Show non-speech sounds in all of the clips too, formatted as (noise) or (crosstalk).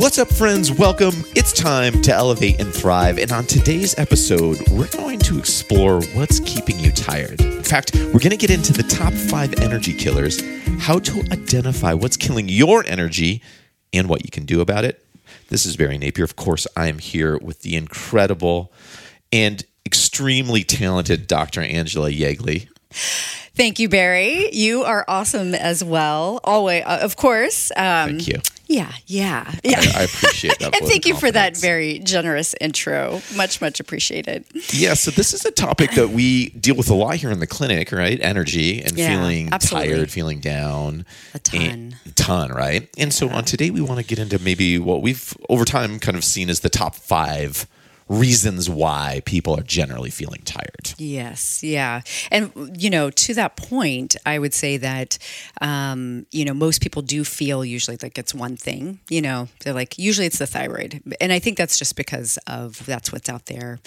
What's up, friends? Welcome. It's time to elevate and thrive. And on today's episode, we're going to explore what's keeping you tired. In fact, we're going to get into the top five energy killers, how to identify what's killing your energy, and what you can do about it. This is Barry Napier. Of course, I am here with the incredible and extremely talented Dr. Angela Yeagley. Thank you, Barry. You are awesome as well. Always, uh, of course. Um, Thank you. Yeah, yeah, yeah. I, I appreciate that. (laughs) and thank you for that very generous intro. Much, much appreciated. Yeah, so this is a topic that we deal with a lot here in the clinic, right? Energy and Yeah, feeling absolutely. tired, feeling down. A ton. And, ton, right? And so on today, we want to get into maybe what we've over time kind of seen as the top five reasons why people are generally feeling tired. Yes, yeah. And, you know, to that point, I would say that, um, you know, most people do feel usually like it's one thing, you know, they're like, usually it's the thyroid. And I think that's just because of that's what's out there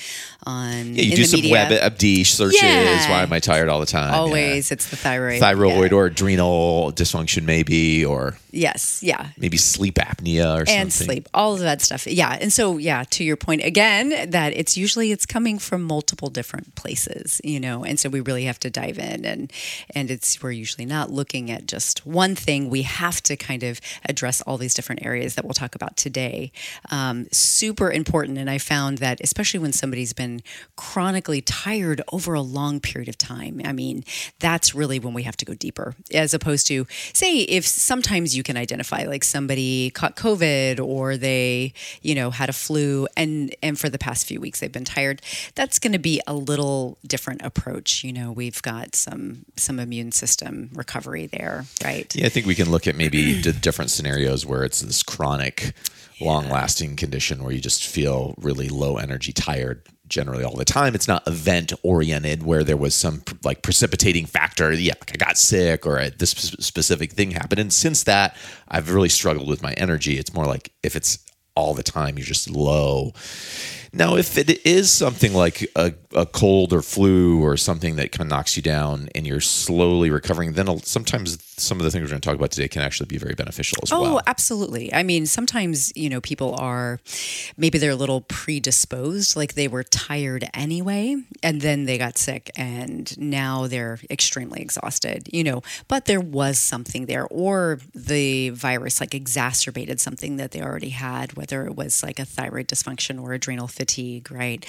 on Yeah, you in do the some media. WebMD searches. Yeah. Why am I tired all the time? Always, it's the thyroid. Thyroid Yeah. or adrenal dysfunction, maybe, or Yes, yeah. maybe sleep apnea or and something. And sleep all of that stuff yeah and so yeah to your point again that it's usually it's coming from multiple different places you know and so we really have to dive in and and it's we're usually not looking at just one thing. We have to kind of address all these different areas that we'll talk about today. Um, super important and i found that especially when somebody's been chronically tired over a long period of time i mean that's really when we have to go deeper as opposed to say if sometimes you can identify like somebody caught covid or they you know had a flu and and for the past few weeks they've been tired that's going to be a little different approach you know we've got some some immune system recovery there right Yeah, I think we can look at maybe the different scenarios where it's this chronic, long lasting condition where you just feel really low energy, tired generally all the time. It's not event oriented where there was some like precipitating factor. Yeah, like I got sick or this specific thing happened. And since that, I've really struggled with my energy. It's more like if it's all the time, you're just low. Now, if it is something like a, a cold or flu or something that kind of knocks you down and you're slowly recovering, then sometimes some of the things we're going to talk about today can actually be very beneficial as Oh, well. Oh, absolutely. I mean, sometimes, you know, people are maybe they're a little predisposed, like they were tired anyway, and then they got sick and now they're extremely exhausted, you know, but there was something there, or the virus like exacerbated something that they already had, whether it was like a thyroid dysfunction or adrenal fatigue, right?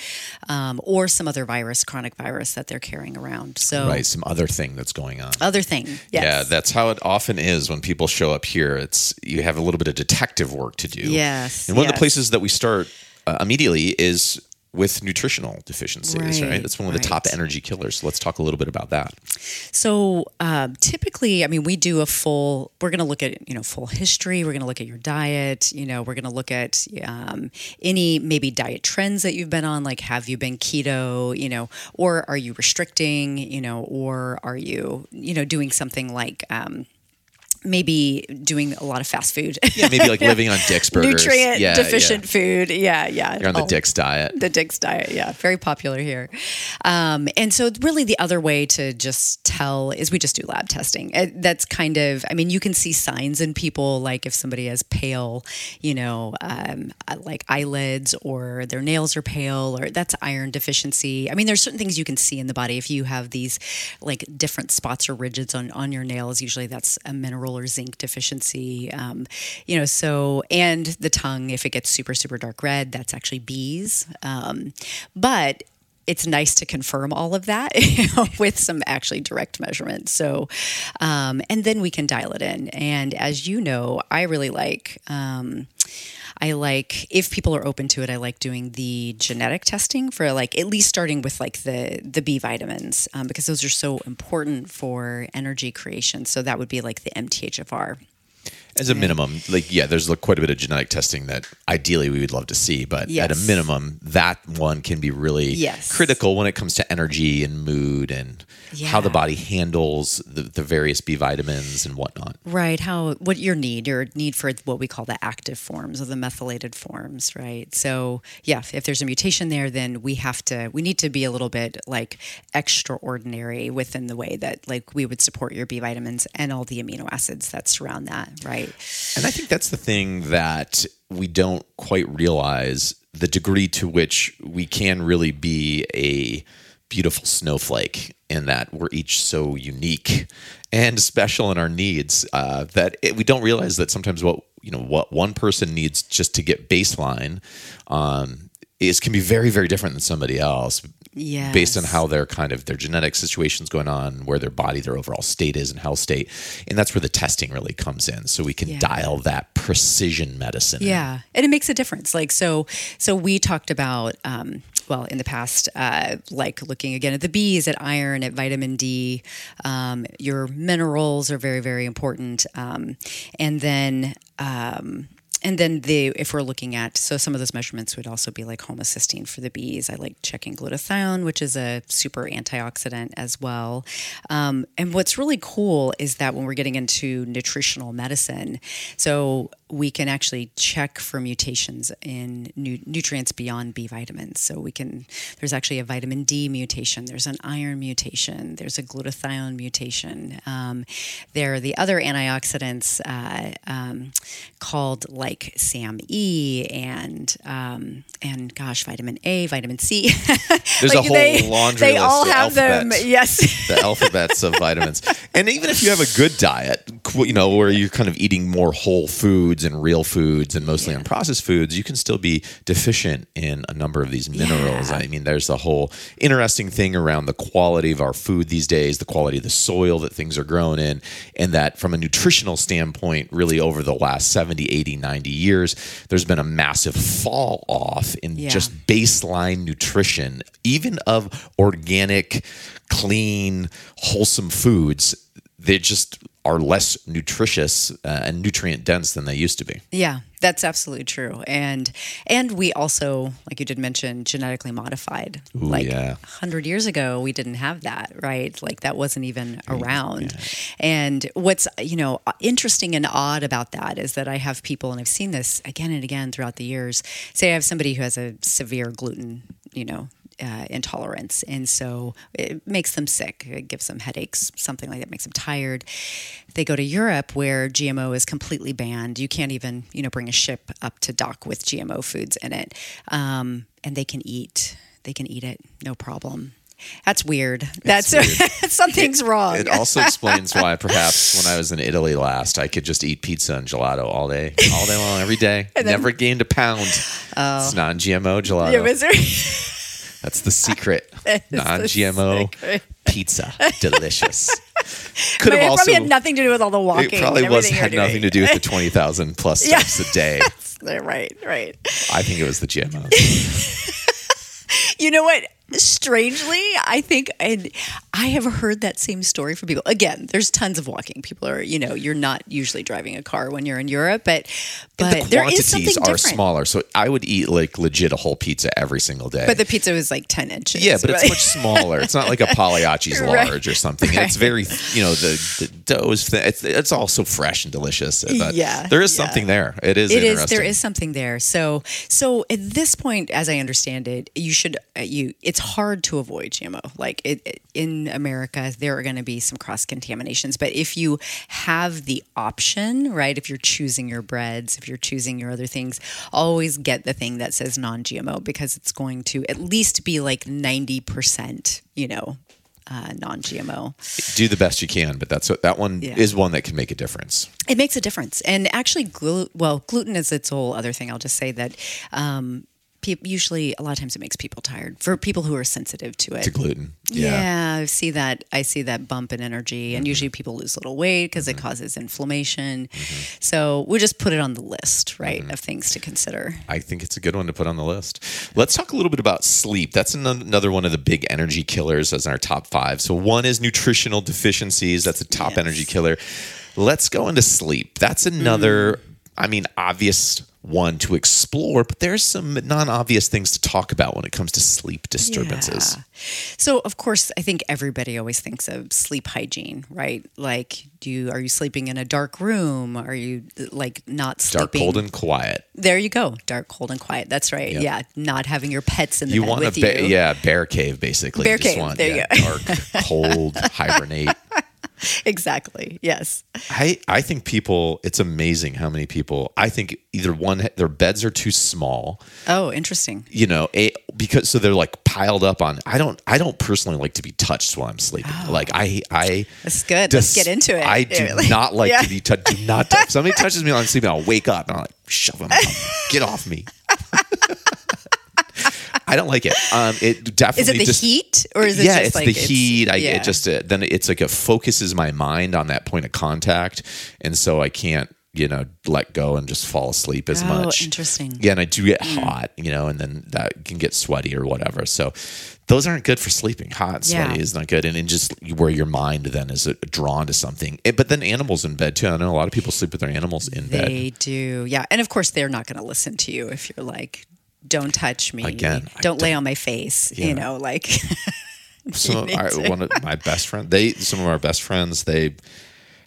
Um, or some other virus, chronic virus that they're carrying around. So, Right, some other thing that's going on. other thing. Yes. Yeah, that's how it often is when people show up here. It's you have a little bit of detective work to do. Yes, and one of the places that we start uh, immediately is with nutritional deficiencies. Right, Right, that's one of the top energy killers. So let's talk a little bit about that. So um, typically, I mean, we do a full. We're going to look at you know full history. We're going to look at your diet. You know, we're going to look at um, any maybe diet trends that you've been on. Like, have you been keto? You know, or are you restricting? You know, or are you you know doing something like. Um, Maybe doing a lot of fast food, Yeah, maybe like (laughs) living on Dick's burgers. nutrient yeah, deficient yeah. food. Yeah, yeah. You're on the All- Dick's diet. the Dick's diet, yeah, very popular here. Um, and so, really, the other way to just tell is we just do lab testing. Uh, That's kind of, I mean, you can see signs in people, like if somebody has pale, you know, um, uh, like eyelids or their nails are pale, or that's iron deficiency. I mean, there's certain things you can see in the body. If you have these like different spots or ridges on on your nails, usually that's a mineral or zinc deficiency. Um, you know, so and the tongue, if it gets super super dark red, that's actually B's. Um, but it's nice to confirm all of that you (laughs) know, with some actually direct measurements. So, um, and then we can dial it in. And as you know, I really like. Um, I like if people are open to it. I like doing the genetic testing for like at least starting with like the the B vitamins um, because those are so important for energy creation. So that would be like the MTHFR. As a minimum, like yeah, there's like quite a bit of genetic testing that ideally we would love to see, but at a minimum, that one can be really Yes. critical when it comes to energy and mood and how the body handles the, the various B vitamins and whatnot. Right. How what your need, your need for what we call the active forms or the methylated forms, right? So yeah, if, if there's a mutation there, then we have to we need to be a little bit like extraordinary within the way that like we would support your B vitamins and all the amino acids that surround that, right? And I think that's the thing that we don't quite realize the degree to which we can really be a beautiful snowflake in that we're each so unique and special in our needs uh, that it, we don't realize that sometimes what you know what one person needs just to get baseline um, is can be very very different than somebody else Yeah. based on how their kind of their genetic situations going on, where their body, their overall state is, and health state, and that's where the testing really comes in, so we can Yeah. dial that precision medicine. in. Yeah, and it makes a difference. Like so, so we talked about. Um, well, in the past, uh, like looking again at the B's, at iron, at vitamin D, um, your minerals are very, very important. Um, and then, um, and then the if we're looking at so some of those measurements would also be like homocysteine for the B's. I like checking glutathione, which is a super antioxidant as well. Um, and what's really cool is that when we're getting into nutritional medicine, so we can actually check for mutations in nu- nutrients beyond B vitamins. So we can there's actually a vitamin D mutation, there's an iron mutation, there's a glutathione mutation. Um, there are the other antioxidants uh, um, called like SAMe and um, and gosh, vitamin A, vitamin C. (laughs) There's a Like, whole laundry They list, all the have them. Yes. (laughs) the alphabets of vitamins. And even if you have a good diet, you know, where you're kind of eating more whole foods and real foods and mostly Yeah. unprocessed foods, you can still be deficient in a number of these minerals. Yeah. I mean, there's a whole interesting thing around the quality of our food these days, the quality of the soil that things are grown in, and that from a nutritional standpoint, really over the last 70, 80, 90 years, there's been a massive fall off in Yeah. just baseline nutrition, even of organic, clean, wholesome foods. They just are less nutritious uh, and nutrient dense than they used to be. Yeah, that's absolutely true. And and we also, like you did mention, genetically modified. Ooh, like yeah. hundred years ago, we didn't have that, right? Like that wasn't even around. And what's you know interesting and odd about that is that I have people, and I've seen this again and again throughout the years. Say I have somebody who has a severe gluten, you know, uh, intolerance, and so it makes them sick. It gives them headaches, something like that makes them tired. They go to Europe where GMO is completely banned. You can't even, you know, bring a ship up to dock with GMO foods in it, um, and they can eat. They can eat it, no problem. That's weird. That's (laughs) something's wrong. It also explains why perhaps when I was in Italy last, I could just eat pizza and gelato all day, all day long, every day. (laughs) Never gained a pound. It's non-GMO gelato. Yeah, (laughs) That's the secret. (laughs) That Non-GMO secret. pizza, delicious. (laughs) Could But have it also. probably had nothing to do with all the walking. It probably was had nothing to do with the (laughs) twenty thousand plus Yeah. steps a day. right, right. I think it was the GMOs. You know what? Strangely, I think, and I have heard that same story from people. Again, there's tons of walking. People are, you know, you're not usually driving a car when you're in Europe, but but the there is something quantities are different. smaller, so I would eat like legit a whole pizza every single day. But the pizza was like ten inches. yeah, but it's much smaller. It's not like a Pagliacci's (laughs) Right. large or something. And It's very, you know, the, the dough is thin. It's, it's also fresh and delicious. But Yeah, there is yeah. something there. It is It is. There is something there. So, so at this point, as I understand it, you should uh, you. It's hard to avoid GMO. Like it, it- in America, there are going to be some cross contaminations. But if you have the option, right? If you're choosing your breads, if you're choosing your other things, always get the thing that says non-GMO because it's going to at least be like ninety percent. You know. Uh, non-GMO. Do the best you can, but that's what that one Yeah. is one that can make a difference. It makes a difference. And actually, glu- well, gluten is its whole other thing. I'll just say that um, pe- usually, a lot of times, it makes people tired for people who are sensitive to it. To gluten. Yeah. yeah I see that. I see that bump in energy, Mm-hmm. and usually people lose a little weight because it causes inflammation. So we'll just put it on the list, right, Mm-hmm. of things to consider. I think it's a good one to put on the list. Let's talk a little bit about sleep. That's an- another one of the big energy killers as in our top five. So one is nutritional deficiencies. That's a top Yes. energy killer. Let's go into sleep. That's another I mean, obvious one to explore, but there's some non-obvious things to talk about when it comes to sleep disturbances. Yeah. So of course, I think everybody always thinks of sleep hygiene, right? Like, do you are you sleeping in a dark room? Are you like not sleeping? Dark, cold, and quiet. there you go, dark, cold, and quiet. That's right. Yep. Yeah, not having your pets in the You bed want a with ba- you. yeah bear cave basically. Bear cave, Want, there you yeah, dark, cold, (laughs) hibernate. (laughs) exactly. Yes. I, I think people, it's amazing how many people, I think either one, their beds are too small, Oh, interesting. you know, a, because so they're like piled up on, I don't, I don't personally like to be touched while I'm sleeping. Oh. Like I, I, That's good. Let's get into it. I do (laughs) not like Yeah. to be touched. Do not touch. (laughs) Somebody touches me while I'm sleeping, I'll wake up and I'll like, shove them, get off me. I don't like it. Um, it definitely Is it the just, heat or is it yeah, just it's like the heat. I yeah. it just uh, then it's like it focuses my mind on that point of contact, and so I can't you know let go and just fall asleep as Oh, much. interesting. Mm. Yeah, and I do get hot, you know, and then that can get sweaty or whatever. So those aren't good for sleeping. Hot, sweaty Yeah. is not good, and, and just where your mind then is uh, drawn to something. Eh, But then animals in bed too. I know a lot of people sleep with their animals in bed. They do. Yeah. And of course, they're not going to listen to you if you're like, don't touch me. Again, I don't lay on my face. Yeah. You know, like, (laughs) some of one of my best friends they some of our best friends they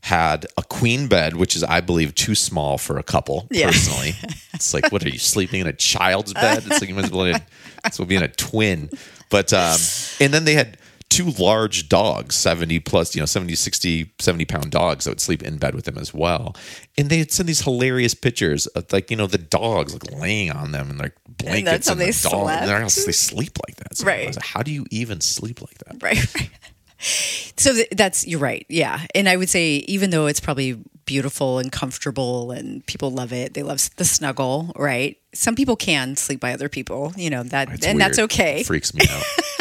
had a queen bed which is i believe too small for a couple Yeah. personally (laughs) it's like what are you sleeping in a child's bed it's like you as well, in, be in a twin but um and then they had two large dogs 70 plus you know 70 60 70 pound dogs that would sleep in bed with them as well and they'd send these hilarious pictures of like you know the dogs like laying on them and like blankets how and, they the dog and they're- they sleep like that So Right. like, how do you even sleep like that right. right. So th- that's, you're right. Yeah. And I would say, even though it's probably beautiful and comfortable and people love it, they love the snuggle, right? Some people can sleep by other people, you know, that, It's and that's okay. It freaks me out. (laughs)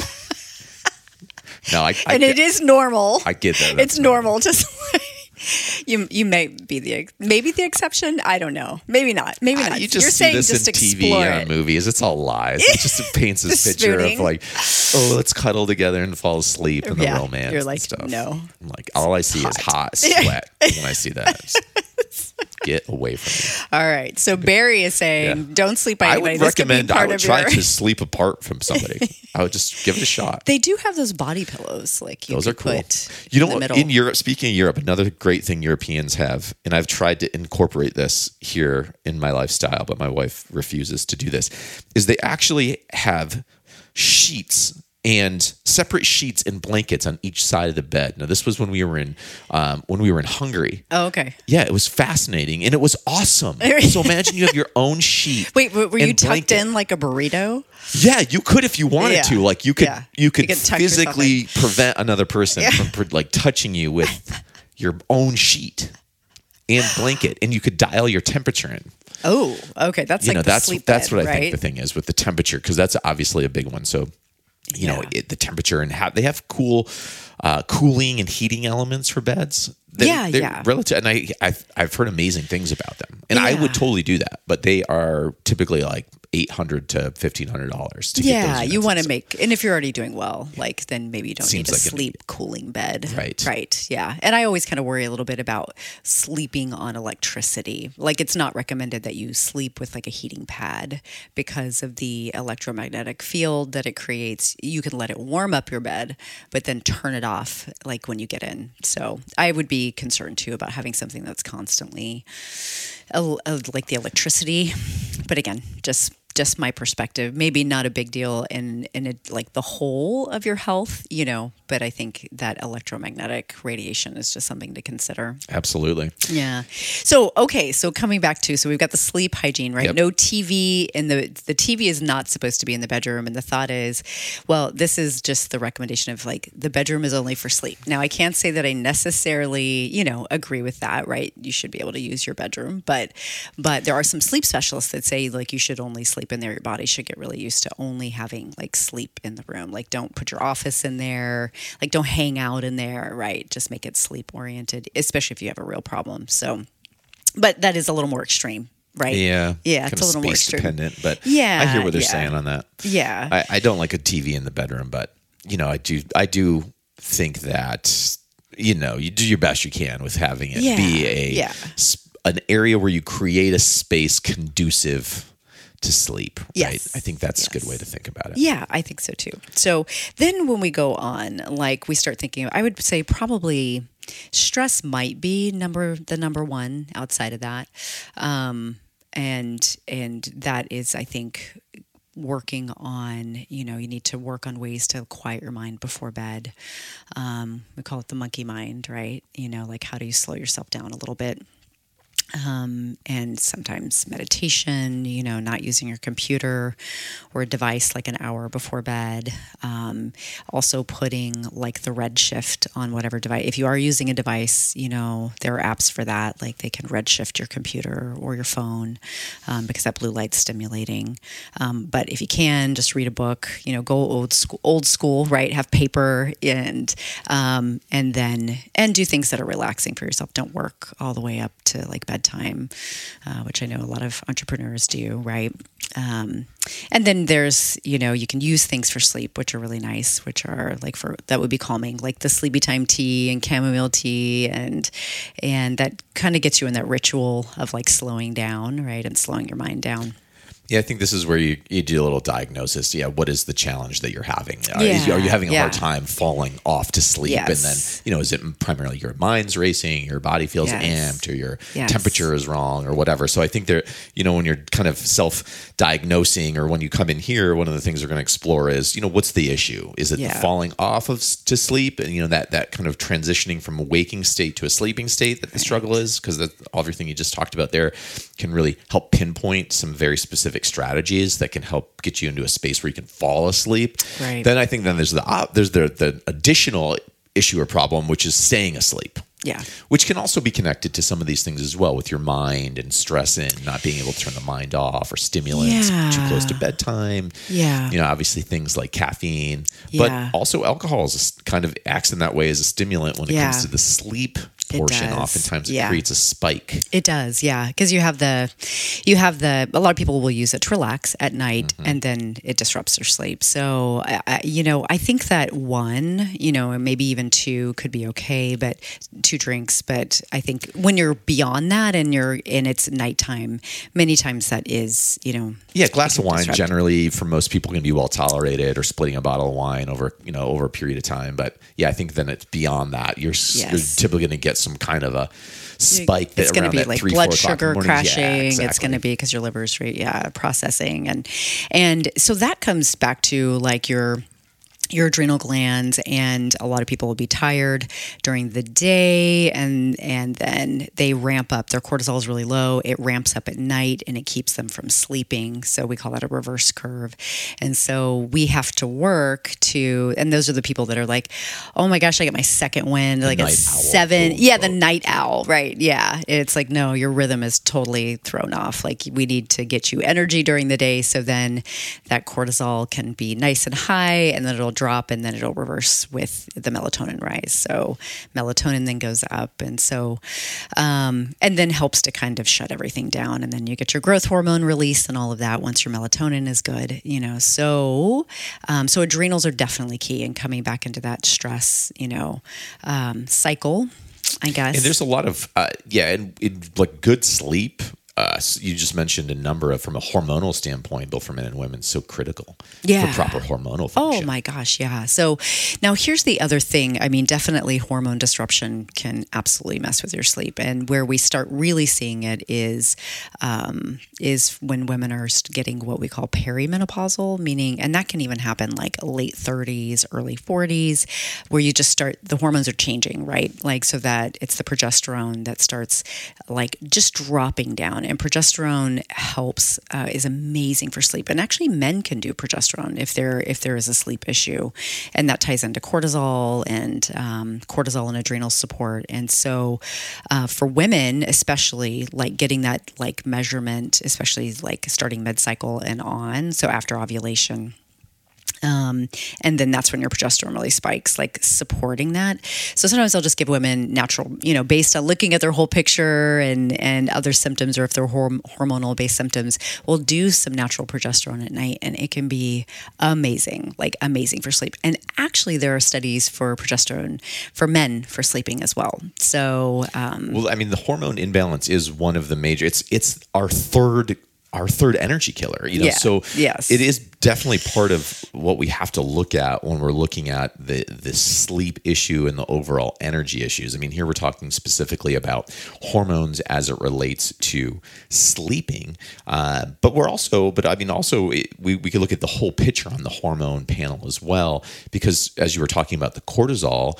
no, I, I and get, it is normal. I get that. it's That's normal to you you may be the maybe the exception i don't know maybe not maybe ah, not You just are see saying this just in TV and it movies. It's all lies. It just (laughs) paints this picture spooning. of like, oh, let's cuddle together and fall asleep and the Yeah, romance. you're like, stuff. no. I'm like all I see is hot (laughs) sweat when I see that. (laughs) (laughs) Get away from me. all right so barry is saying Yeah. don't sleep by I anybody would this recommend. I would try your to sleep apart from somebody. I would just give it a shot. (laughs) they do have those body pillows like you Those are cool. You know, in in Europe, speaking of Europe, another great thing Europeans have, and I've tried to incorporate this here in my lifestyle, but my wife refuses to do this, is they actually have sheets and separate sheets and blankets on each side of the bed. Now, this was when we were in um, when we were in Hungary. oh okay Yeah, it was fascinating and it was awesome. (laughs) so imagine you have your own sheet. wait were, were you tucked in like a burrito Yeah, you could if you wanted Yeah. to. Like you could, Yeah. you could, You could physically prevent another person Yeah. from like touching you with (laughs) your own sheet and blanket, and you could dial your temperature in. oh okay that's You like know, the that's sleep that's bed, what I right? think the thing is with the temperature because that's obviously a big one. So, you know, it, the temperature and how they have cool, uh, cooling and heating elements for beds. They're- Yeah, they're yeah. Relative, and I I've, I've heard amazing things about them, and I would totally do that. But they are typically like eight hundred to fifteen hundred dollars to get yeah, you want to make, and if you're already doing well, like then maybe you don't Seems need a like sleep cooling bed. Right. Right. Yeah. And I always kind of worry a little bit about sleeping on electricity. Like it's not recommended that you sleep with like a heating pad because of the electromagnetic field that it creates. You can let it warm up your bed, but then turn it off like when you get in. So I would be concerned too about having something that's constantly like the electricity. But again, just just my perspective. Maybe not a big deal in in like the whole of your health, you know. But I think that electromagnetic radiation is just something to consider. Absolutely. Yeah. So okay, so coming back to so we've got the sleep hygiene, right? Yep. No TV and the the TV is not supposed to be in the bedroom and the thought is, well, this is just the recommendation of like the bedroom is only for sleep. Now I can't say that I necessarily, you know, agree with that, right? You should be able to use your bedroom, but but there are some sleep specialists that say like you should only sleep in there. Your body should get really used to only having like sleep in the room. Like don't put your office in there. Like don't hang out in there, right? Just make it sleep oriented, especially if you have a real problem. So but that is a little more extreme, right? Yeah. Yeah, it's a little more extreme. dependent, but Yeah, I hear what they're yeah. saying on that. Yeah. I, I don't like a TV in the bedroom, but you know, I do I do think that you know, you do your best you can with having it Yeah, be a yeah. an area where you create a space conducive to sleep. Yes. Right? I think that's a good way to think about it. Yeah, I think so too. So then when we go on, like we start thinking, I would say probably stress might be number the number one outside of that, um, and and that is I think working on you know you need to work on ways to quiet your mind before bed um, we call it the monkey mind right you know like how do you slow yourself down a little bit um, and sometimes meditation, you know, not using your computer or a device like an hour before bed. Um, also, putting like the red shift on whatever device. If you are using a device, you know, there are apps for that. Like they can red shift your computer or your phone um, because that blue light's stimulating. Um, but if you can, just read a book. You know, go old school, old school, right? Have paper and um, and then and do things that are relaxing for yourself. Don't work all the way up to like bedtime, uh, which I know a lot of entrepreneurs do, right? Um, and then there's, you know, you can use things for sleep, which are really nice, which are like for that would be calming, like the sleepy time tea and chamomile tea, and and that kind of gets you in that ritual of like slowing down, right, and slowing your mind down. Yeah, I think this is where you, you do a little diagnosis. Yeah, what is the challenge that you're having? Are, Yeah, is- are you having a hard time falling off to sleep? And then, you know, is it primarily your mind's racing, your body feels Yes. amped, or your Yes. temperature is wrong, or whatever? So I think there, you know, when you're kind of self diagnosing, or when you come in here, one of the things we're going to explore is, you know, what's the issue? Is it Yeah. the falling off of to sleep, and you know that that kind of transitioning from a waking state to a sleeping state that the struggle is? Because all everything you just talked about there can really help pinpoint some very specific strategies that can help get you into a space where you can fall asleep. Right. Then I think then there's the op- there's the the additional issue or problem which is staying asleep. Yeah. Which can also be connected to some of these things as well with your mind and stress and not being able to turn the mind off or stimulants too close to bedtime. Yeah. You know, obviously things like caffeine, Yeah. but also alcohol is kind of acts in that way as a stimulant when it Yeah. comes to the sleep portion. Oftentimes it creates a spike. It does, yeah, because you have the, you have the. A lot of people will use it to relax at night, Mm-hmm. and then it disrupts their sleep. So, I, you know, I think that one, you know, maybe even two could be okay, but two drinks. But I think when you're beyond that and you're and it's nighttime, many times that is, you know, Yeah, glass of wine disrupt. generally for most people can be well tolerated, or splitting a bottle of wine over you know over a period of time. But yeah, I think then it's beyond that. You're, s you're typically going to get some kind of a spike. It's going to be like three, blood four o'clock in the sugar morning. Yeah, crashing it's going to be because your liver's re- yeah processing and and so that comes back to like your your adrenal glands and a lot of people will be tired during the day and and then they ramp up. Their cortisol is really low. It ramps up at night and it keeps them from sleeping. So we call that a reverse curve. And so we have to work to and those are the people that are like oh my gosh i get my second wind like night at owl, seven quote, yeah the night owl right yeah. It's like no your rhythm is totally thrown off. Like we need to get you energy during the day so then that cortisol can be nice and high and then it'll drop and then it'll reverse with the melatonin rise so melatonin then goes up and so um, and then helps to kind of shut everything down and then you get your growth hormone release and all of that once your melatonin is good you know so um, so adrenals are definitely key in coming back into that stress you know um, cycle I guess. And there's a lot of uh, yeah, and it, like good sleep. Uh, you just mentioned a number of from a hormonal standpoint, both for men and women, so critical Yeah. for proper hormonal function. Oh my gosh, yeah. So now here's the other thing. I mean, definitely hormone disruption can absolutely mess with your sleep, and where we start really seeing it is um, is when women are getting what we call perimenopausal, meaning, and that can even happen like late 30s, early 40s, where you just start the hormones are changing, right? Like so that it's the progesterone that starts like just dropping down, and progesterone helps uh, is amazing for sleep, and actually men can do progesterone if there if there is a sleep issue, and that ties into cortisol and um, cortisol and adrenal support, and so uh, for women especially, like getting that like measurement, especially like starting mid cycle and on, so after ovulation Um, and then that's when your progesterone really spikes, like supporting that. So sometimes I'll just give women natural, you know, based on looking at their whole picture and and other symptoms, or if they're horm- hormonal based symptoms, we'll do some natural progesterone at night, and it can be amazing, like amazing for sleep. And actually, there are studies for progesterone for men for sleeping as well. So um, Well, I mean, the hormone imbalance is one of the major. It's it's our third our third energy killer. You know, Yeah. so Yes. it is definitely part of what we have to look at when we're looking at the the sleep issue and the overall energy issues. I mean, here we're talking specifically about hormones as it relates to sleeping, uh, but we're also, but I mean, also it, we we could look at the whole picture on the hormone panel as well, because as you were talking about the cortisol,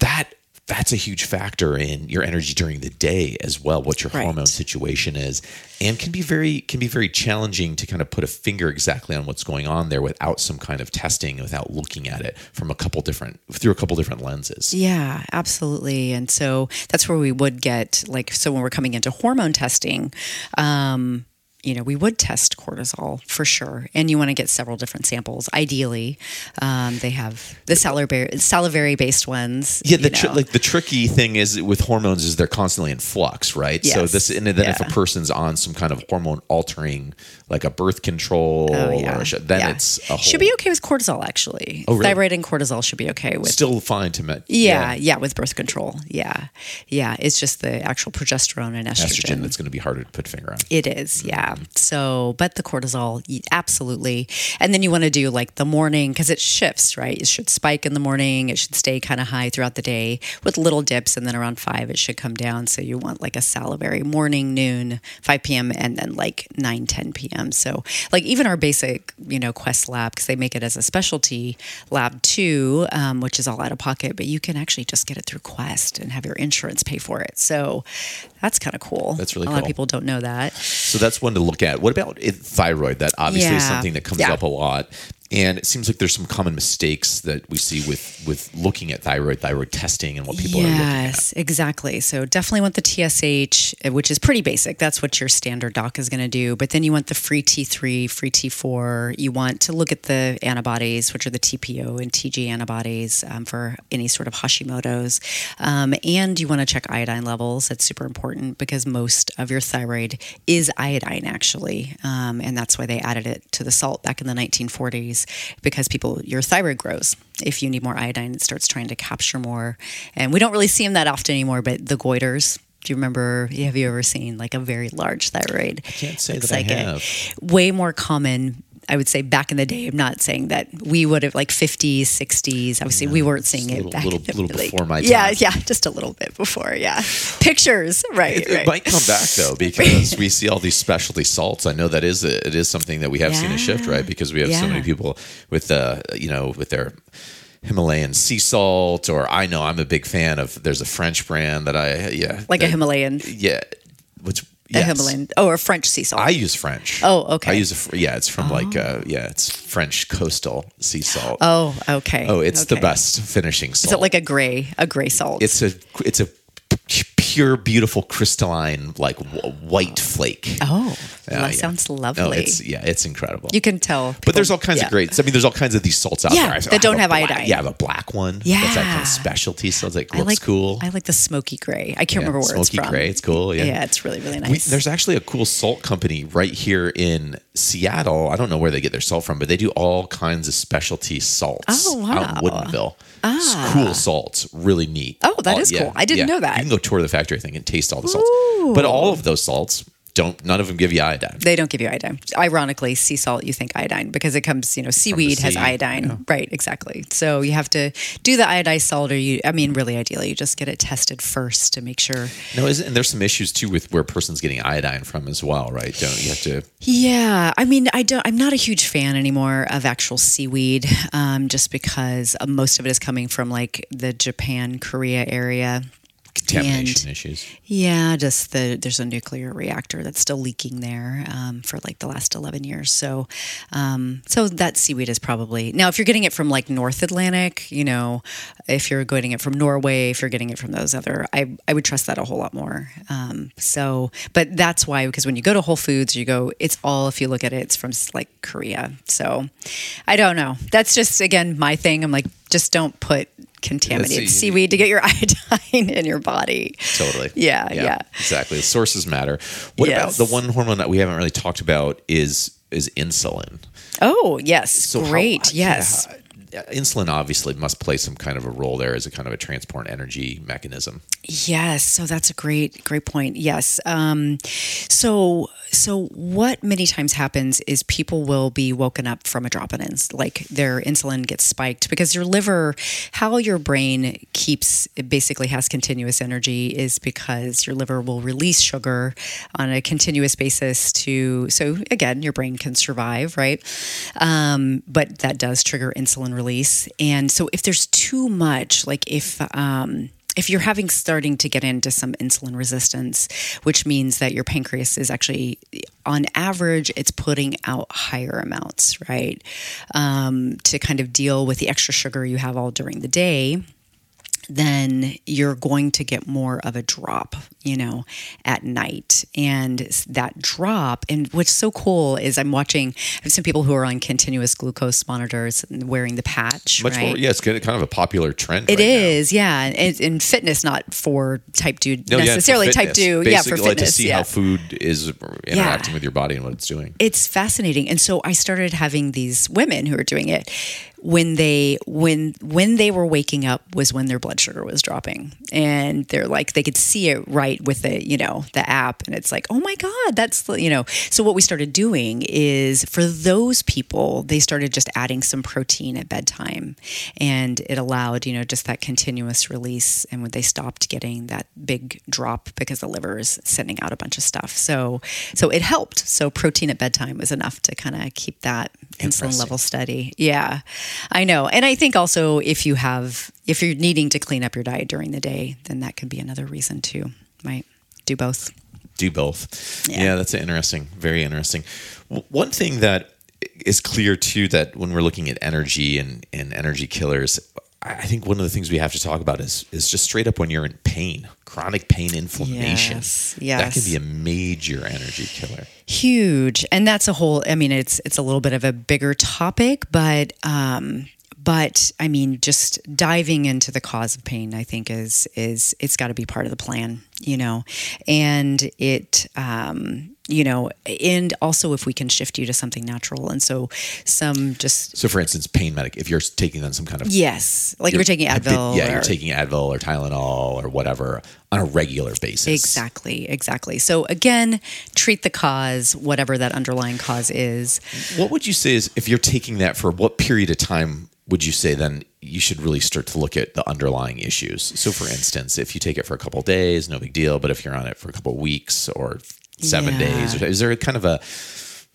that that's a huge factor in your energy during the day as well what your Right. hormone situation is and can be very can be very challenging to kind of put a finger exactly on what's going on there without some kind of testing without looking at it from a couple different through a couple different lenses Yeah, absolutely. And so that's where we would get like so when we're coming into hormone testing, um, you know, we would test cortisol for sure, and you want to get several different samples. Ideally, um, they have the salivary salivary based ones. yeah the tr- like the tricky thing is with hormones is they're constantly in flux right so this and then if a person's on some kind of hormone altering like a birth control Oh, or yeah. sh- then Yeah. it's a whole, should be okay with cortisol actually. Oh, really? Thyroid and cortisol should be okay with. still fine to met yeah, yeah, with birth control. Yeah, yeah. It's just the actual progesterone and estrogen that's going to be harder to put finger on It is, yeah. So, but the cortisol, absolutely. And then you want to do like the morning because it shifts, right? It should spike in the morning. It should stay kind of high throughout the day with little dips. And then around five, it should come down. So you want like a salivary morning, noon, 5 p.m., and then like 9, 10 p.m. So, like even our basic, you know, Quest lab, because they make it as a specialty lab too, um, which is all out of pocket, but you can actually just get it through Quest and have your insurance pay for it. So that's kind of cool. That's really a lot of people don't know that. So that's one to look at. What about thyroid? That obviously is something that comes Yeah. up a lot. And it seems like there's some common mistakes that we see with with looking at thyroid, thyroid testing, and what people are looking at. Yes, exactly. So definitely want the TSH, uh, which is pretty basic. That's what your standard doc is going to do. But then you want the free T3, free T4. You want to look at the antibodies, which are the TPO and TG antibodies um, for any sort of Hashimoto's. Um, and you want to check iodine levels. That's super important because most of your thyroid is iodine, actually. Um, and that's why they added it to the salt back in the 1940s because people, your thyroid grows. If you need more iodine, it starts trying to capture more. And we don't really see them that often anymore, but the goiters. Do you remember? Have you ever seen like a very large thyroid? I can't say that I have. way more common. I would say back in the day. I'm not saying that we would have like 50s, 60s. Obviously, we weren't seeing it little- back little- in the- little like- before my Yeah, time. yeah, yeah, just a little bit before. Yeah, pictures. Right. It, it might come back though (laughs) because we see all these specialty salts. I know that is a, it is something that we have seen a shift, right? Because we have so many people with uh, you know with their Himalayan sea salt, or I know I'm a big fan of. There's a French brand that I yeah like a Himalayan, yeah, which yes. Himalayan, oh, or French sea salt. I use French. Oh, okay. I use a yeah. It's from like uh, yeah, it's French coastal sea salt. oh, okay. oh, it's the best finishing salt. Is it like a gray, a gray salt? it's a it's a pure, beautiful, crystalline, like w- white flake. oh, Yeah, that yeah. sounds oh, lovely. No, it's yeah, it's incredible. you can tell. but there's all kinds yeah. of great. I mean, there's all kinds of these salts out Yeah, there. I- that I don't a have black- iodine. Yeah, I have a black one. Yeah, that's like kind of specialty. So it's like I looks like cool. I like the smoky gray. I can't remember where it's smoky from. gray. It's cool. Yeah, Yeah, it's really really We, nice. there's actually a cool salt company right here in Seattle. I don't know where they get their salt from, but they do all kinds of specialty salts Oh, out wow. in Woodinville. It's ah. cool salts, really neat. Oh, that All- is cool. I didn't know that. You can go tour the factory thing and taste all the salts. But all of those salts don't. None of them give you iodine. they don't give you iodine. Ironically, sea salt you think iodine because it comes, you know, seaweed has sea, iodine. Right, exactly. So you have to do the iodized salt or you I mean really ideally you just get it tested first to make sure. No, isn't, and there's some issues too with where a person's getting iodine from as well, right? Don't you have to? Yeah, I mean, I don't. I'm not a huge fan anymore of actual seaweed, um, just because most of it is coming from like the Japan, Korea area. Contamination issues. Yeah, just the there's a nuclear reactor that's still leaking there um, for like the last eleven years. So, um, so that seaweed is probably now if you're getting it from like North Atlantic, you know, if you're getting it from Norway, if you're getting it from those other, I I would trust that a whole lot more. Um, so, but that's why because when you go to Whole Foods, you go, it's all if you look at it, it's from like Korea. So, I don't know. That's just again my thing. I'm like, just don't put contaminated seaweed to get your (laughs) iodine in your body. Totally. Yeah, yeah. Exactly. The sources matter. What Yes. about the one hormone that we haven't really talked about is is insulin. Oh, yes. So how- Great. yes. yeah, insulin obviously must play some kind of a role there as a kind of a transport energy mechanism. Yes. So that's a great, great point. Yes. Um, so, so what many times happens is people will be woken up from a drop in like their insulin gets spiked because your liver, how your brain keeps, basically has continuous energy is because your liver will release sugar on a continuous basis to, so again, your brain can survive, right? Um, but that does trigger insulin release. And so if there's too much, like if, um, if you're having starting to get into some insulin resistance, which means that your pancreas is actually, on average, it's putting out higher amounts, right? Um, to kind of deal with the extra sugar you have all during the day then you're going to get more of a drop, you know, at night. And that drop, and what's so cool is I'm watching, I have some people who are on continuous glucose monitors and wearing the patch. Much right? more, yeah, it's kind of a popular trend. It right now. yeah, and in fitness, not for type two No, yeah, necessarily. type fitness. two, yeah, for Basically, like fitness. to see yeah. how food is interacting with your body and what it's doing. it's fascinating and so i started having these women who are doing it when they when when they were waking up was when their blood sugar was dropping. And they're like they could see it right with the you know the app. And it's like oh my god that's you know. So what we started doing is for those people they started just adding some protein at bedtime. And it allowed you know just that continuous release. And when they stopped getting that big drop because the liver is sending out a bunch of stuff. So so it helped. So protein at bedtime was enough to kind of keep that insulin level steady. Yeah i know and i think also if you have if you're needing to clean up your diet during the day then that could be another reason too might do both do both. Yeah. Yeah, that's interesting. Very interesting. W- One thing that is clear too that when we're looking at energy and, and energy killers, I think one of the things we have to talk about is is just straight up when you're in pain, chronic pain inflammation. Yes, That can be a major energy killer. huge and that's a whole i mean it's it's a little bit of a bigger topic but um but i mean just diving into the cause of pain i think is is it's got to be part of the plan you know and it um you know and also if we can shift you to something natural and so some just So, for instance, pain medic. If you're taking on some kind of yes like you're, taking advil yeah, or- you're taking Advil or Tylenol or whatever on a regular basis. exactly exactly so again treat the cause whatever that underlying cause is What would you say is if you're taking that for what period of time would you say then you should really start to look at the underlying issues? So, for instance, if you take it for a couple of days, no big deal. But if you're on it for a couple of weeks or seven Yeah. days, is there kind of a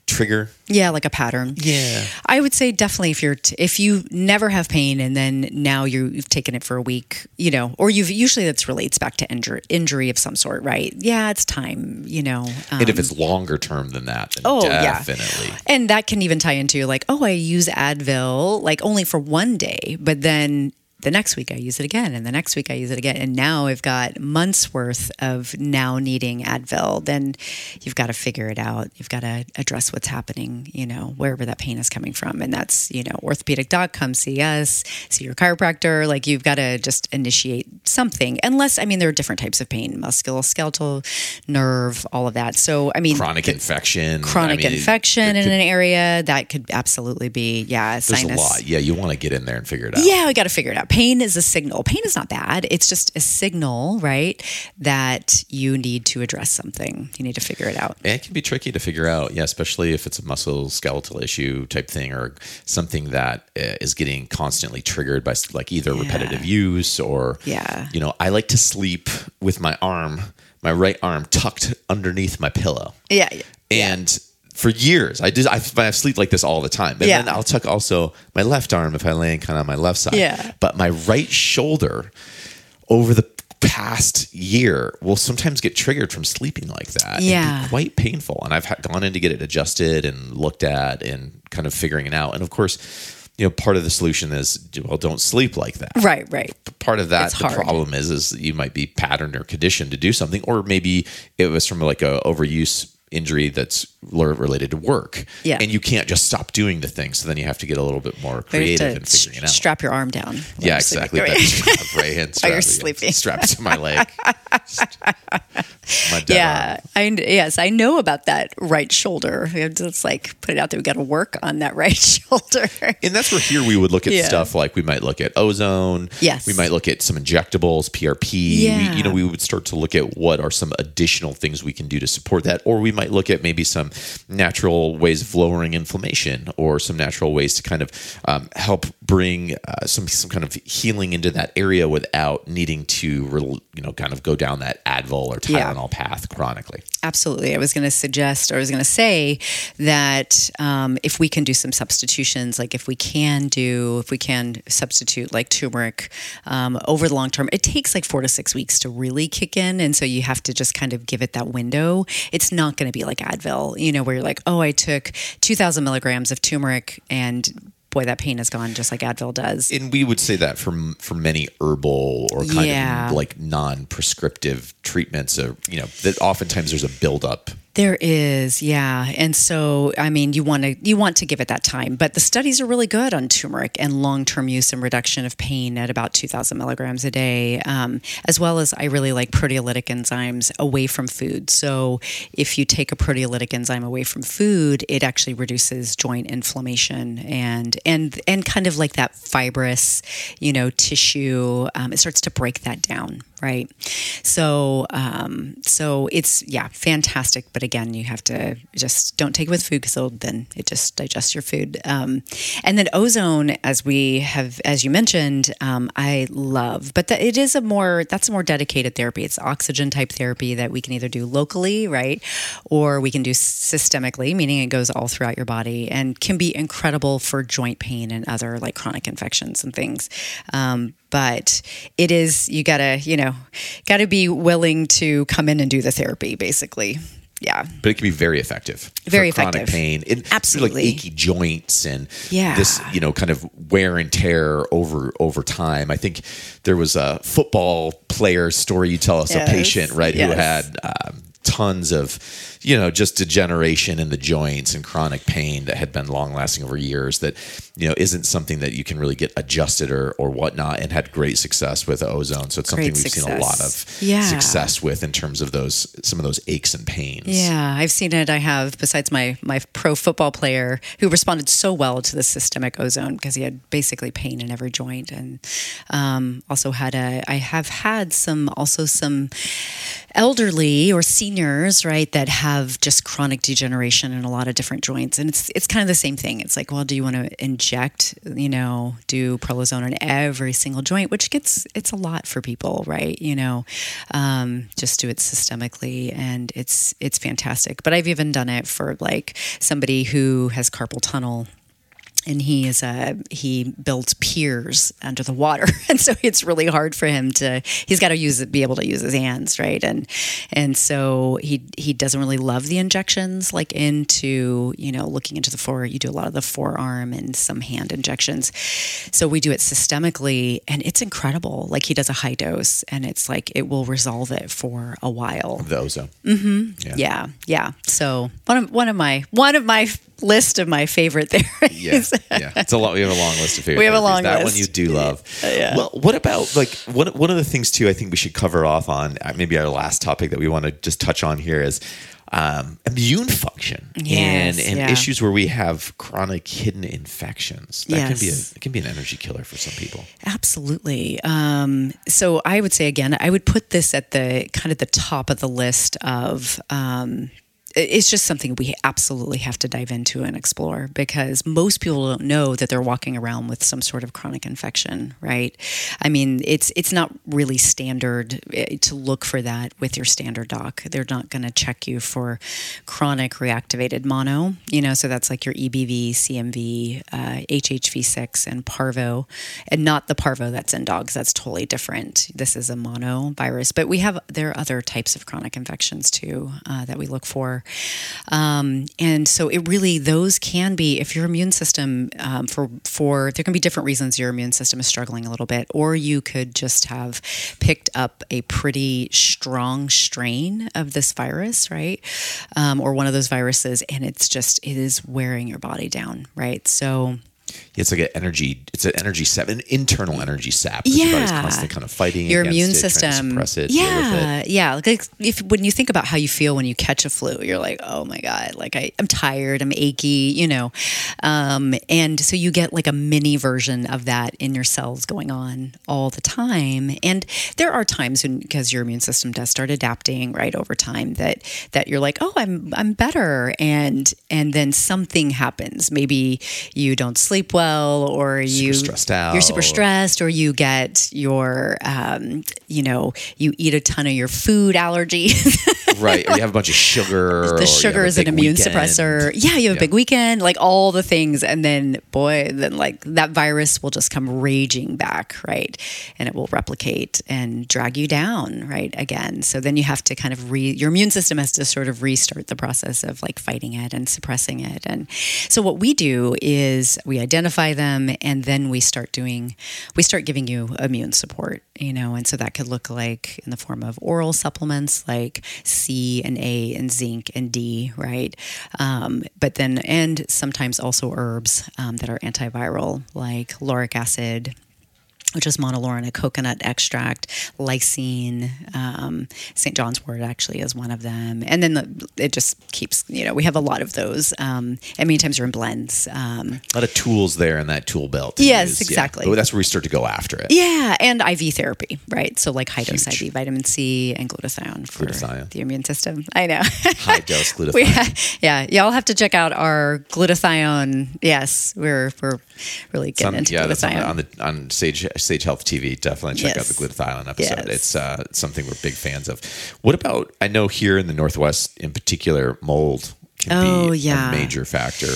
trigger? Yeah, like a pattern. Yeah. I would say definitely if you're t- if you never have pain and then now you, you've taken it for a week, you know, or you've usually that's relates back to injury injury of some sort, right? Yeah, it's time, you know. Um, and if it's longer term than that, then Oh, yeah. definitely. and that can even tie into like, oh, I use Advil like only for one day, but then the next week I use it again, and the next week I use it again, and now I've got months worth of now needing Advil. Then you've got to figure it out. You've got to address what's happening, you know, wherever that pain is coming from, and that's you know, orthopedic doc, come see us, see your chiropractor. Like you've got to just initiate something, unless I mean there are different types of pain, musculoskeletal, nerve, all of that. So I mean, Chronic infection. chronic I mean, infection there in an area that could absolutely be yeah There's sinus. a lot. Yeah, you want to get in there and figure it out. Yeah, we got to figure it out. Pain is a signal. Pain is not bad. It's just a signal, right? That you need to address something. You need to figure it out. And it can be tricky to figure out, yeah, especially if it's a muscle skeletal issue type thing or something that uh, getting constantly triggered by like either repetitive use or, Yeah. you know, I like to sleep with my arm, my right arm tucked underneath my pillow. Yeah. yeah. And for years, I did. I, I sleep like this all the time. And Yeah. then I'll tuck also my left arm if I lay kind of on my left side. Yeah. But my right shoulder over the past year will sometimes get triggered from sleeping like that. Yeah. quite painful. And I've ha- gone in to get it adjusted and looked at and kind of figuring it out. And of course, you know, part of the solution is well, don't sleep like that. Right, right. Part of that, It's the hard. problem is, is you might be patterned or conditioned to do something, or maybe it was from like a overuse injury that's related to work. Yeah. and you can't just stop doing the thing. So then you have to get a little bit more But you have creative in figuring it out. Strap your arm down. Yeah, exactly. That (laughs) strap right hand strap. You're sleeping. Strap to my leg. (laughs) my Yeah, arm. I yes, I know about that right shoulder. We have to just like put it out there. We got to work on that (laughs) right shoulder. And that's where here we would look at Yeah. stuff like we might look at ozone. Yes. We might look at some injectables, PRP. Yeah. We, you know, we would start to look at what are some additional things we can do to support that. Or we might look at maybe some natural ways of lowering inflammation or some natural ways to kind of um, help bring uh, some some kind of healing into that area without needing to, you know, kind of go down that Advil or Yeah. Tylenol path chronically. Absolutely. I was going to suggest, or I was going to say that um, if we can do some substitutions, like if we can do, if we can substitute like turmeric um, over the long term, it takes like four to six weeks to really kick in. And so you have to just kind of give it that window. It's not going to be like Advil, you know, where you're like, oh, I took 2,000 milligrams of turmeric and boy, that pain is gone just like Advil does. and we would say that for for many herbal or kind Yeah. of like non-prescriptive treatments of you know that oftentimes there's a buildup There is, yeah. And so, I mean, you want to you want to give it that time, but the studies are really good on turmeric and long term use and reduction of pain at about two thousand milligrams a day, um, as well as I really like proteolytic enzymes away from food. So, if you take a proteolytic enzyme away from food, it actually reduces joint inflammation and and and kind of like that fibrous, you know, tissue. Um, it starts to break that down right so um so it's yeah fantastic but again you have to just don't take it with food because then it just digests your food. Um and then ozone as we have as you mentioned um i love but that it is a more that's a more dedicated therapy. It's oxygen type therapy that we can either do locally right or we can do systemically meaning it goes all throughout your body and can be incredible for joint pain and other like chronic infections and things. Um, but it is you gotta you know gotta be willing to come in and do the therapy basically yeah but it can be very effective Very for chronic effective. pain and Absolutely. like achy joints and Yeah. this you know kind of wear and tear over over time i think there was a football player story you tell us Yes. a patient right who had um, tons of you know just degeneration in the joints and chronic pain that had been long lasting over years that you know isn't something that you can really get adjusted or or whatnot and had great success with ozone so it's something we've seen a lot of success. Yeah. success with in terms of those some of those aches and pains Yeah, I've seen it. I have, besides my my pro football player who responded so well to the systemic ozone because he had basically pain in every joint, and um, also had a. I have had some also some elderly or seniors, right, that have just chronic degeneration in a lot of different joints, and it's it's kind of the same thing. It's like, well, do you want to inject, you know, do prolozone on every single joint, which gets it's a lot for people, right? You know, um, just do it systemically, and it's it's fantastic. But I've even done it for like somebody who has carpal tunnel and he is uh, he builds piers under the water, (laughs) and so it's really hard for him to. He's got to use it, be able to use his hands, right? And and so he he doesn't really love the injections, like into you know looking into the fore. You do a lot of the forearm and some hand injections. So we do it systemically, and it's incredible. Like he does a high dose, and it's like it will resolve it for a while. the ozone Mm-hmm. Yeah, yeah. So one of one of my one of my list of my favorite therapies. Yeah, yeah. It's a lot. We have a long list of favorite. We have a therapies. long that list. one you do love. Yeah. Well, what about like one one of the things too? I think we should cover off on uh, maybe our last topic that we want to just touch on here is um, immune function Yes, and and yeah. issues where we have chronic hidden infections. That can be a it can be an energy killer for some people. Absolutely. Um, so I would say again, I would put this at the kind of the top of the list of um, it's just something we absolutely have to dive into and explore because most people don't know that they're walking around with some sort of chronic infection, right? I mean, it's it's not really standard eh, to look for that with your standard doc. They're not going to check you for chronic reactivated mono, you know, so that's like your EBV, CMV, uh, HHV6, and parvo, and not the parvo that's in dogs. That's totally different. This is a mono virus, but we have there are other types of chronic infections too uh, that we look for, um, and so it really those can be if your immune system um, for for there can be different reasons your immune system is struggling a little bit, or you could just have picked up a pretty strong strain of this virus, right, um, or one of those viruses, and it's just it is wearing your body down, right? So It's like an energy. It's an energy sap, an internal energy sap. that Your body's Yeah. constantly kind of fighting your immune it, system suppress it, yeah yeah like if when you think about how you feel when you catch a flu you're like oh my god like I, i'm tired i'm achy you know um, and so you get like a mini version of that in your cells going on all the time and there are times when because your immune system does start adapting right over time that that you're like oh i'm i'm better and and then something happens maybe you don't sleep well or you stressed out. you're super stressed or you get your um, you know you eat a ton of your food allergy (laughs) right. Or you have a bunch of sugar. the sugar is an immune weekend. suppressor yeah you have Yeah. a big weekend like all the things and then boy then like that virus will just come raging back right and it will replicate and drag you down right again so then you have to kind of re your immune system has to sort of restart the process of like fighting it and suppressing it and so what we do is we identify them and then we start doing we start giving you immune support you know and so that could look like in the form of oral supplements like c and a and zinc and d right? Um, but then and sometimes also herbs um, that are antiviral like lauric acid which is monolaurin, a coconut extract, lysine, um, St. John's wort actually is one of them. And then the, it just keeps, you know, we have a lot of those. Um, and many times they're in blends. Um, A lot of tools there in that tool belt. Yes, use, yeah. exactly. But that's where we start to go after it. yeah, and IV therapy, right? So like high dose Huge. IV vitamin C and glutathione for Glutathione. the immune system. I know. (laughs) High dose (laughs) glutathione. we, (laughs) yeah, y'all have to check out our glutathione. Yes, we're we're really It's on- getting into yeah, that's on, glutathione. the, on the on Sage Sage Health TV. Definitely check Yes. out the glutathione episode. Yes. It's uh, something we're big fans of. What about? I know here in the Northwest, in particular, mold can Oh, be yeah. a major factor.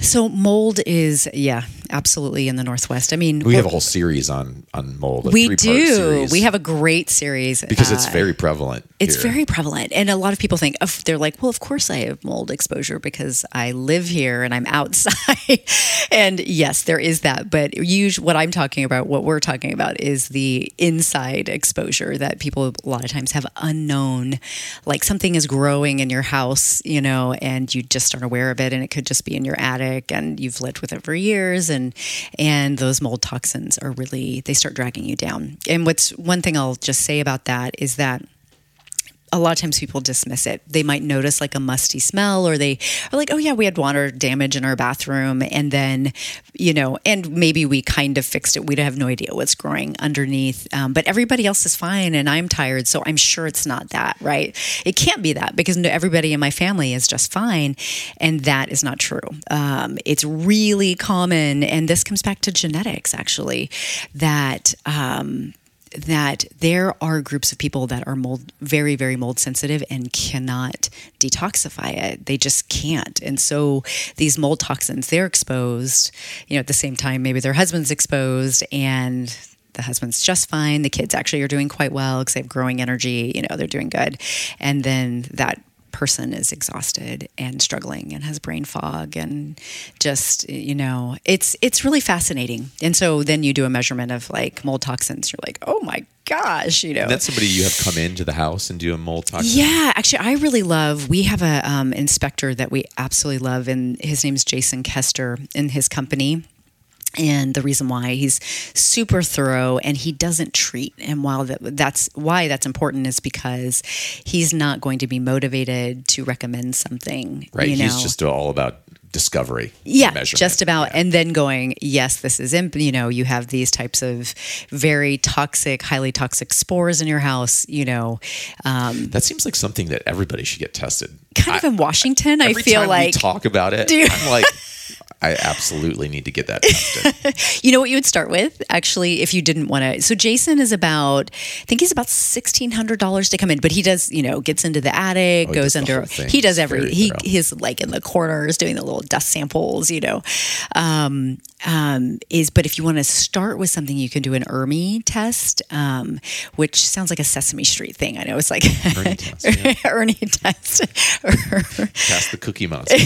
So mold is yeah, absolutely in the northwest. I mean, We have a whole series on on mold. we do. We have a great series because it's uh, very prevalent. It's here. very prevalent, and a lot of people think of, they're like, "Well, of course I have mold exposure because I live here and I'm (laughs) outside." and yes, there is that, but usually, what I'm talking about, what we're talking about, is the inside exposure that people a lot of times have unknown, like something is growing in your house, you know, and you just aren't aware of it, and it could just be in your attic, and you've lived with it for years, and and those mold toxins are really they start dragging you down. And what's one thing I'll just say about that is that a lot of times people dismiss it. They might notice like a musty smell, or they are like, oh, yeah, we had water damage in our bathroom. And then, you know, and maybe we kind of fixed it. We have no idea what's growing underneath. Um, but everybody else is fine, and I'm tired. So I'm sure it's not that, right? It can't be that because everybody in my family is just fine. And that is not true. Um, it's really common. And this comes back to genetics, actually, that. Um, that there are groups of people that are mold very very mold sensitive and cannot detoxify it. They just can't. And so these mold toxins they're exposed you know at the same time maybe their husband's exposed and the husband's just fine. The kids actually are doing quite well because they have growing energy you know they're doing good. And then that person is exhausted and struggling and has brain fog and just you know it's it's really fascinating and so then you do a measurement of like mold toxins you're like oh my gosh you know And that's somebody you have come into the house and do a mold toxin. yeah, actually, I really love. We have a um, inspector that we absolutely love, and his name's Jason Kester in his company. And the reason why he's super thorough and he doesn't treat, and while that, that's why that's important is because he's not going to be motivated to recommend something. Right. You know? He's just all about discovery. yeah just about and then going yes this is imp you know you have these types of very toxic highly toxic spores in your house you know um, That seems like something that everybody should get tested. kind of in washington i Every feel like we talk about it, you- I'm like, (laughs) I absolutely need to get that. (laughs) You know what you would start with, actually, if you didn't want to. So Jason is about, I think he's about sixteen hundred dollars to come in, but he does, you know, gets into the attic, Oh, goes under. He does every. He he's like in the corners doing the little dust samples, you know. Um, um, is but if you want to start with something, you can do an ERMI test, um, which sounds like a Sesame Street thing. I know it's like Ernie test, yeah. (laughs) Ernie test. Pass the cookie monster.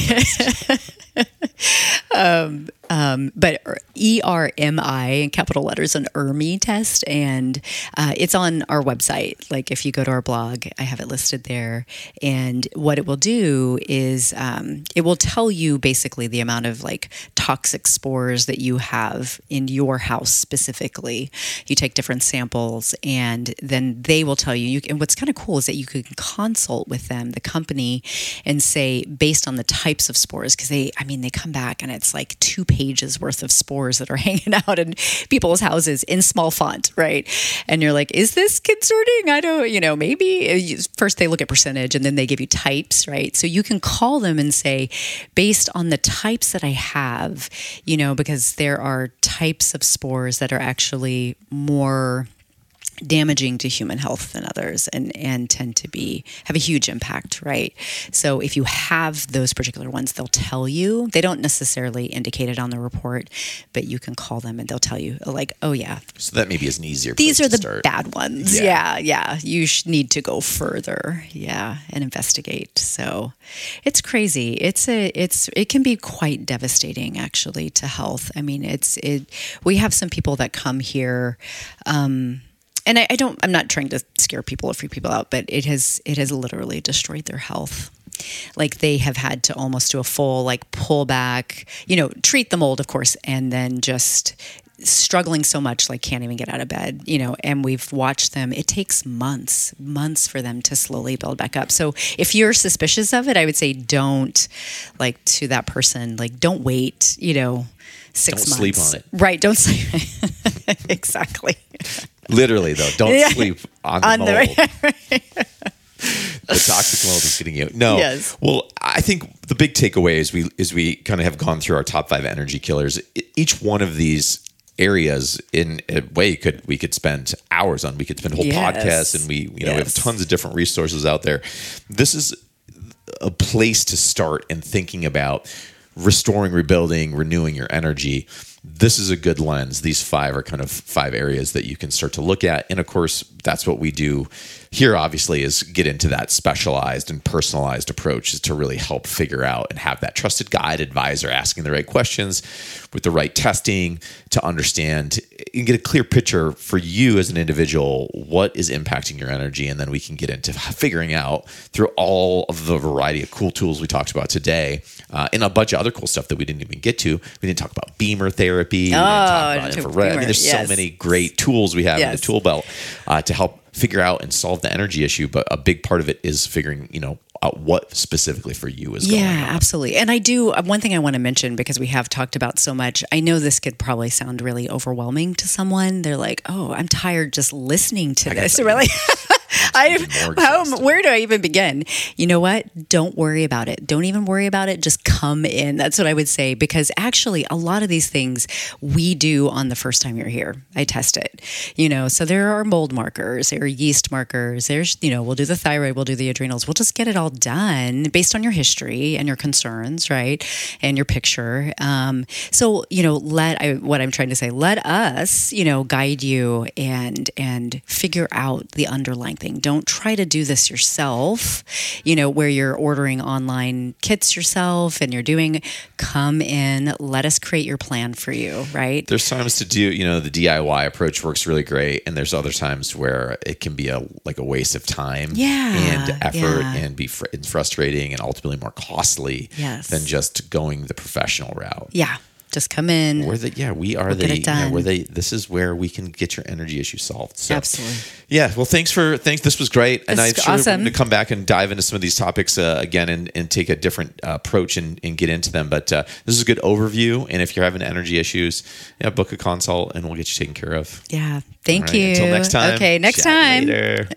(laughs) but E R M I in capital letters, an ERMI test, and uh, it's on our website. Like if you go to our blog, I have it listed there. And what it will do is um, it will tell you basically the amount of like toxic spores that you have in your house specifically. You take different samples, and then they will tell you. you and what's kind of cool is that you can consult with them, the company, and say based on the types of spores, because they, I mean, they come back and like two pages worth of spores that are (laughs) hanging out in people's houses in small font, right? And you're like, is this concerning? I don't, you know, maybe uh, first they look at percentage and then they give you types, right? So you can call them and say, based on the types that I have, you know, because there are types of spores that are actually more damaging to human health than others and and tend to be have a huge impact right? So if you have those particular ones they'll tell you. They don't necessarily indicate it on the report but you can call them and they'll tell you like oh yeah. So that maybe is an easier. these are the start. bad ones. Yeah. yeah yeah. You sh- need to go further. Yeah and investigate. So it's crazy. It's a it's it can be quite devastating actually to health. I mean it's it we have some people that come here um and I, I don't i'm not trying to scare people or freak people out but it has it has literally destroyed their health. Like they have had to almost do a full like pull back you know treat the mold of course and then just struggling so much like can't even get out of bed you know and we've watched them. It takes months months for them to slowly build back up. So if you're suspicious of it i would say don't like to that person like don't wait you know 6 Don't months. sleep on it. right don't sleep. (laughs) Exactly Literally though, don't Yeah. sleep on the On the- mold. (laughs) the toxic mold is getting you. No. Yes. Well, I think the big takeaway is we is we kind of have gone through our top five energy killers. Each one of these areas in a way could we could spend hours on. We could spend whole Yes. podcasts and we you know we have tons of different resources out there. This is a place to start in thinking about restoring, rebuilding, renewing your energy. This is a good lens. These five are kind of five areas that you can start to look at. And of course, that's what we do here, obviously, is get into that specialized and personalized approach is to really help figure out and have that trusted guide advisor asking the right questions with the right testing to understand and get a clear picture for you as an individual what is impacting your energy. And then we can get into figuring out through all of the variety of cool tools we talked about today uh, and a bunch of other cool stuff that we didn't even get to. We didn't talk about BEMER therapy. we didn't Oh, talk I about didn't infrared. I mean, there's yes. so many great tools we have in the tool belt uh, to help figure out and solve the energy issue. But a big part of it is figuring, you know, out what specifically for you is going Yeah, absolutely. And I do uh, one thing I want to mention because we have talked about so much. I know this could probably sound really overwhelming to someone. They're like, "Oh, I'm tired just listening to this." that. (laughs) Really? I how, where do I even begin? You know what? Don't worry about it. Don't even worry about it. Just come in. That's what I would say because actually a lot of these things we do on the first time you're here. I test it. You know, so there are mold markers, there are yeast markers. There's, you know, we'll do the thyroid, we'll do the adrenals. We'll just get it all done based on your history and your concerns, right? And your picture. Um, so, you know, let I, what I'm trying to say, let us, you know, guide you and and figure out the underlying thing. Don't try to do this yourself, you know, where you're ordering online kits yourself and you're doing come in, let us create your plan for you, right? There's times to do, you know, the DIY approach works really great, and there's other times where it can be a like a waste of time, Yeah, and effort, yeah. and be fr- and frustrating, and ultimately more costly Yes. than just going the professional route. Yeah. Just come in. We're the yeah, we are get the it yeah, we're the this is where we can get your energy issue solved. So Absolutely. yeah, well thanks for thanks this was great. And I'm sure awesome. to come back and dive into some of these topics uh, again and, and take a different uh, approach and, and get into them. But uh, this is a good overview. And if you're having energy issues, yeah, book a consult and we'll get you taken care of. Yeah. Thank right, you. Until next time. Okay. Next time. later.